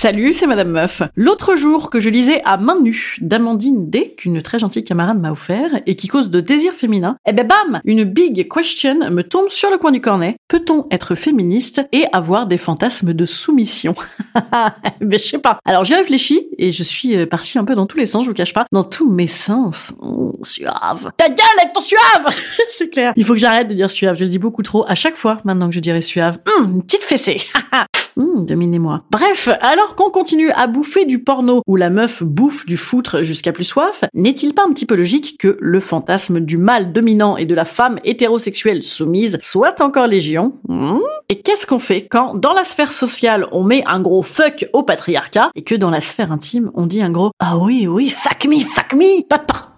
Salut, c'est Madame Meuf. L'autre jour que je lisais à main nue d'Amandine D, qu'une très gentille camarade m'a offert, et qui cause de désir féminin, eh ben bam, une big question me tombe sur le coin du cornet. Peut-on être féministe et avoir des fantasmes de soumission? Ben je sais pas. Alors j'ai réfléchi et je suis euh, partie un peu dans tous les sens, je vous cache pas, dans tous mes sens. Oh, suave. Ta gueule avec ton suave C'est clair. Il faut que j'arrête de dire suave, je le dis beaucoup trop à chaque fois maintenant que je dirais suave. Hum, petite fessée. Hum, dominez-moi. Bref, alors qu'on continue à bouffer du porno où la meuf bouffe du foutre jusqu'à plus soif, n'est-il pas un petit peu logique que le fantasme du mâle dominant et de la femme hétérosexuelle soumise soit encore légion Hum Et qu'est-ce qu'on fait quand dans la sphère sociale on met un gros fuck au patriarcat et que dans la sphère intime on dit un gros ah oui oui fuck me fuck me papa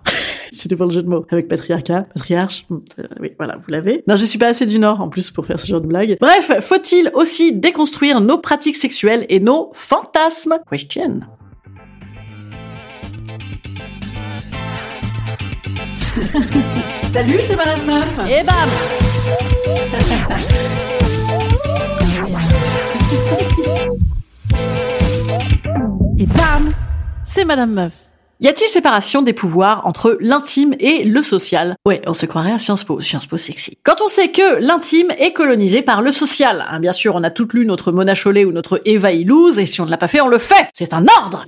c'était pour le jeu de mots. Avec patriarcat, patriarche. euh, oui, voilà, vous l'avez. Non, je suis pas assez du Nord, en plus, pour faire ce genre de blague. Bref, faut-il aussi déconstruire nos pratiques sexuelles et nos fantasmes? Question. Salut, c'est Madame Meuf. Et bam Et bam C'est Madame Meuf. Y a-t-il séparation des pouvoirs entre l'intime et le social? Ouais, on se croirait à Sciences Po, Sciences Po sexy. Quand on sait que l'intime est colonisé par le social, hein, bien sûr, on a toutes lu notre Mona Chollet ou notre Eva Illouz, et si on ne l'a pas fait, on le fait C'est un ordre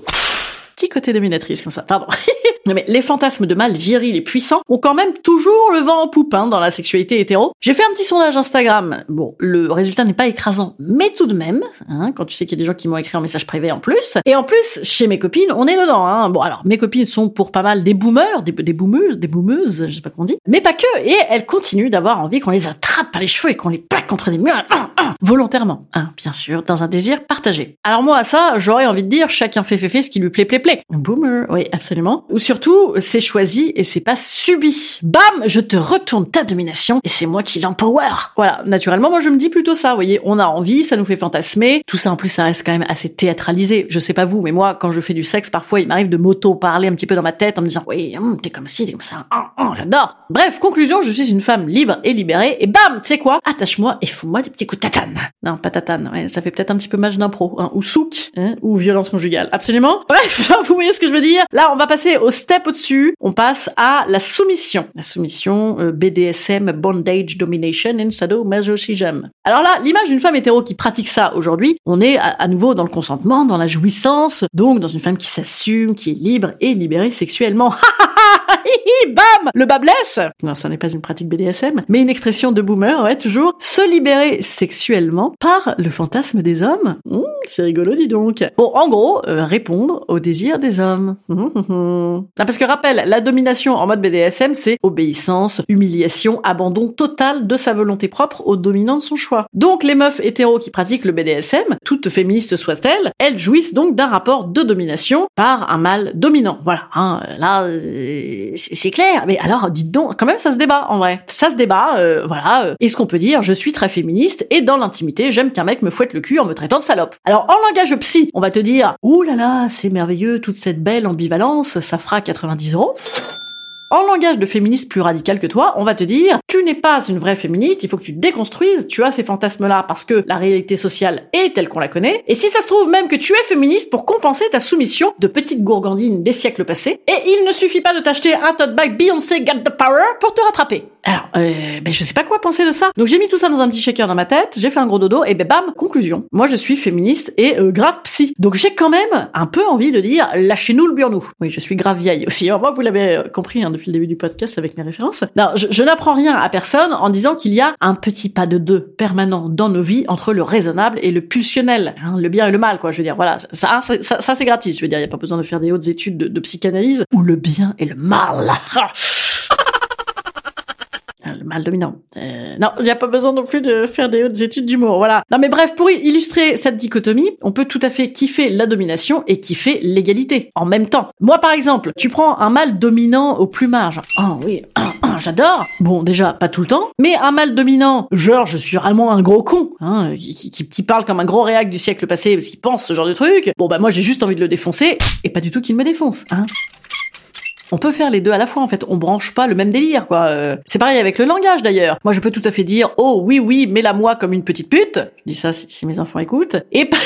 Petit côté dominatrice comme ça, pardon. Mais les fantasmes de mâles virils et puissants ont quand même toujours le vent en poupe hein, dans la sexualité hétéro. J'ai fait un petit sondage Instagram. Bon, le résultat n'est pas écrasant, mais tout de même, hein, quand tu sais qu'il y a des gens qui m'ont écrit en message privé en plus. Et en plus, chez mes copines, on est dedans. Hein. Bon alors, mes copines sont pour pas mal des boomers, des, des boomeuses, des boomeuses, je sais pas comment on dit, mais pas que. Et elles continuent d'avoir envie qu'on les attrape par les cheveux et qu'on les plaque contre des murs, hein, hein, volontairement, hein, bien sûr, dans un désir partagé. Alors moi, à ça, j'aurais envie de dire, chacun fait fait fait ce qui lui plaît plaît plaît. Boomer, oui, absolument. Ou surtout, c'est choisi et c'est pas subi. Bam, je te retourne ta domination et c'est moi qui l'empower. Voilà, naturellement, moi je me dis plutôt ça, vous voyez, on a envie, ça nous fait fantasmer. Tout ça en plus, ça reste quand même assez théâtralisé. Je sais pas vous, mais moi, quand je fais du sexe, parfois, il m'arrive de m'auto-parler un petit peu dans ma tête en me disant, oui, hum, t'es comme ci, t'es comme ça, hum, j'adore. Bref, conclusion, je suis une femme libre et libérée et bam, tu sais quoi, attache-moi et fous-moi des petits coups de tatane. Non, pas tatane, ouais, ça fait peut-être un petit peu match d'impro, hein, ou souk, hein, ou violence conjugale, absolument. Bref, vous voyez ce que je veux dire? Là, on va passer au step au-dessus. On passe à la soumission. La soumission euh, BDSM, bondage, domination and sadomasochism. Alors là, l'image d'une femme hétéro qui pratique ça aujourd'hui, on est à, à nouveau dans le consentement, dans la jouissance, donc dans une femme qui s'assume, qui est libre et libérée sexuellement. Bam Le bas blesse Non, ça n'est pas une pratique BDSM, mais une expression de boomer, ouais, toujours. Se libérer sexuellement par le fantasme des hommes. Mmh, c'est rigolo, dis donc. Bon, en gros, euh, répondre au désir des hommes. Ah, parce que rappel, la domination en mode BDSM, c'est obéissance, humiliation, abandon total de sa volonté propre au dominant de son choix. Donc les meufs hétéros qui pratiquent le BDSM, toutes féministes soient-elles, elles jouissent donc d'un rapport de domination par un mâle dominant. Voilà, hein, là, euh, c'est clair. Mais alors, dites donc, quand même, ça se débat en vrai. Ça se débat, euh, voilà. Est-ce qu'on peut dire, je suis très féministe et dans l'intimité, j'aime qu'un mec me fouette le cul en me traitant de salope. En langage psy, on va te dire, ouh là là, c'est merveilleux, toute cette belle ambivalence, ça fera 90 euros. En langage de féministe plus radical que toi, on va te dire, tu n'es pas une vraie féministe, il faut que tu déconstruises, tu as ces fantasmes-là parce que la réalité sociale est telle qu'on la connaît, et si ça se trouve même que tu es féministe pour compenser ta soumission de petite gourgandine des siècles passés, et il ne suffit pas de t'acheter un tote bag Beyoncé Got the Power pour te rattraper. Alors, euh, ben, je sais pas quoi penser de ça. Donc j'ai mis tout ça dans un petit shaker dans ma tête, j'ai fait un gros dodo, et ben bam, conclusion. Moi je suis féministe et euh, grave psy. Donc j'ai quand même un peu envie de dire, lâchez-nous le burnou. Oui, je suis grave vieille aussi. Moi, vous l'avez euh, compris hein, depuis le début du podcast avec mes références. Non, je, je n'apprends rien à personne en disant qu'il y a un petit pas de deux permanent dans nos vies entre le raisonnable et le pulsionnel, hein, le bien et le mal, quoi. Je veux dire, voilà, ça, ça, ça, c'est gratis. Je veux dire, il y a pas besoin de faire des hautes études de, de psychanalyse ou le bien et le mal. le mal dominant. Euh, non, il n'y a pas besoin non plus de faire des hautes études d'humour. Voilà. Non, mais bref, pour illustrer cette dichotomie, on peut tout à fait kiffer la domination et kiffer l'égalité en même temps. Moi, par exemple, tu prends un mâle dominant au plumage. Oh oui, j'adore. Bon, déjà, pas tout le temps, mais un mâle dominant, genre, je suis vraiment un gros con, hein, qui, qui, qui parle comme un gros réac du siècle passé parce qu'il pense ce genre de truc. Bon, bah moi, j'ai juste envie de le défoncer et pas du tout qu'il me défonce, hein. On peut faire les deux à la fois en fait. On branche pas le même délire quoi. Euh, c'est pareil avec le langage d'ailleurs. Moi je peux tout à fait dire oh oui oui mets-la moi comme une petite pute. Je dis ça si, mes enfants écoutent. Et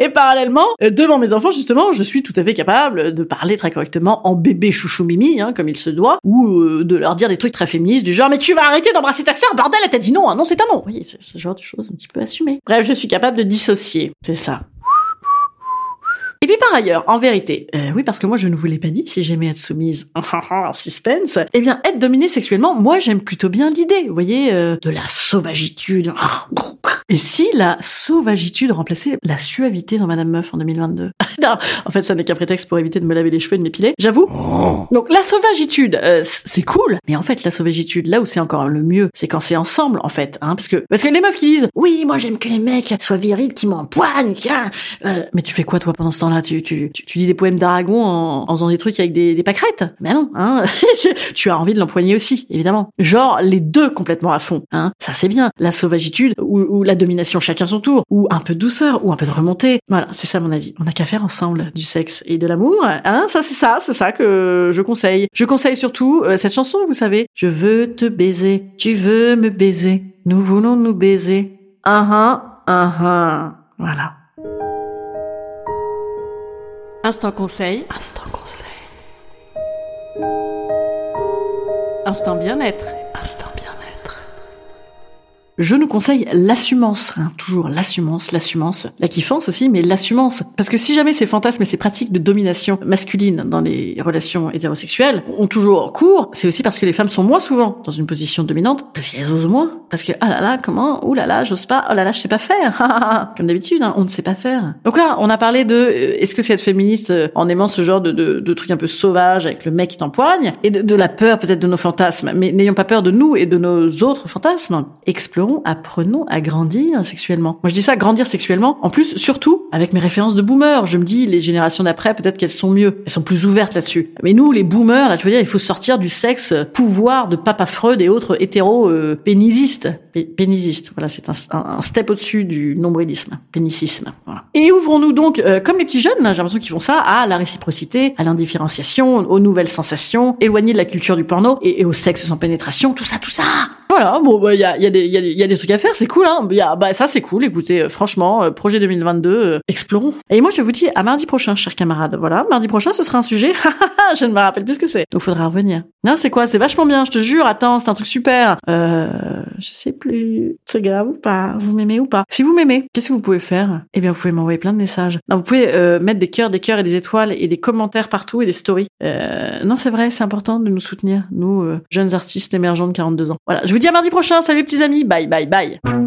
Et parallèlement, euh, devant mes enfants, justement, je suis tout à fait capable de parler très correctement en bébé chouchou mimi, hein, comme il se doit, ou euh, de leur dire des trucs très féministes du genre mais tu vas arrêter d'embrasser ta sœur, bordel, elle t'a dit non, hein, non c'est un non. Voyez, c'est ce genre de choses un petit peu assumées. Bref, je suis capable de dissocier, c'est ça. Et puis par ailleurs, en vérité, euh, oui parce que moi je ne vous l'ai pas dit, si j'aimais être soumise, suspense, eh bien être dominée sexuellement, moi j'aime plutôt bien l'idée, vous voyez, euh, de la sauvagitude. Et si la sauvagitude remplaçait la suavité dans Madame Meuf en 2022 Non, en fait ça n'est qu'un prétexte pour éviter de me laver les cheveux et de m'épiler, j'avoue. Donc la sauvagitude, euh, c'est cool, mais en fait la sauvagitude, là où c'est encore le mieux, c'est quand c'est ensemble en fait, hein, parce que parce que les meufs qui disent oui moi j'aime que les mecs soient virils, qui m'empoignent, euh, mais tu fais quoi toi pendant ce temps-là? Tu, tu, tu, tu, dis des poèmes d'Aragon en, en faisant des trucs avec des, des pâquerettes. Mais non, hein. tu as envie de l'empoigner aussi, évidemment. Genre les deux complètement à fond. Hein. Ça c'est bien. La sauvagitude ou, ou, la domination chacun son tour, ou un peu de douceur, ou un peu de remontée. Voilà, c'est ça mon avis. On n'a qu'à faire ensemble du sexe et de l'amour. Hein. Ça c'est ça, c'est ça que je conseille. Je conseille surtout euh, cette chanson, vous savez. Je veux te baiser, tu veux me baiser, nous voulons nous baiser. Ah ah, ah ah. Voilà. Instant conseil. Instant conseil. Instant bien-être. Instant bien-être. Je nous conseille l'assumance, hein, toujours l'assumance, l'assumance, la kiffance aussi, mais l'assumance. Parce que si jamais ces fantasmes et ces pratiques de domination masculine dans les relations hétérosexuelles ont toujours cours, c'est aussi parce que les femmes sont moins souvent dans une position dominante, parce qu'elles osent moins, parce que ah là là, comment, ouh là là, j'ose pas, oh là là, je sais pas faire, comme d'habitude, hein, on ne sait pas faire. Donc là, on a parlé de, euh, est-ce que c'est être féministe euh, en aimant ce genre de, de, trucs un peu sauvages avec le mec qui t'empoigne, et de, de la peur peut-être de nos fantasmes, mais n'ayons pas peur de nous et de nos autres fantasmes. Explorons apprenons à grandir sexuellement. Moi je dis ça, grandir sexuellement. En plus, surtout avec mes références de boomers, je me dis les générations d'après peut-être qu'elles sont mieux, elles sont plus ouvertes là-dessus. Mais nous, les boomers, là, tu veux dire, il faut sortir du sexe pouvoir de Papa Freud et autres hétéros euh, pénisistes. voilà, c'est un, un, step au-dessus du nombrilisme, pénicisme. Voilà. Et ouvrons-nous donc, euh, comme les petits jeunes, j'ai l'impression qu'ils font ça, à la réciprocité, à l'indifférenciation, aux nouvelles sensations, éloigner de la culture du porno et au sexe sans pénétration, tout ça, tout ça. Voilà, bon, bah, il y a, des, trucs à faire, c'est cool, hein. Bah, ça, c'est cool. Écoutez, euh, franchement, euh, projet 2022, euh, explorons. Et moi, je vous dis à mardi prochain, chers camarades. Voilà, mardi prochain, ce sera un sujet. je ne me rappelle plus ce que c'est. Donc, faudra revenir. Non, c'est quoi? C'est vachement bien, je te jure. Attends, c'est un truc super. Euh, je sais plus. C'est grave ou pas? Vous m'aimez ou pas? Si vous m'aimez, qu'est-ce que vous pouvez faire? Eh bien, vous pouvez m'envoyer plein de messages. Non, vous pouvez mettre des cœurs, des cœurs et des étoiles et des commentaires partout et des stories. Euh, non, c'est vrai, c'est important de nous soutenir, nous, jeunes artistes émergents de 42 ans. Voilà, je vous dis mardi prochain. Salut, petits amis. Bye, bye, bye.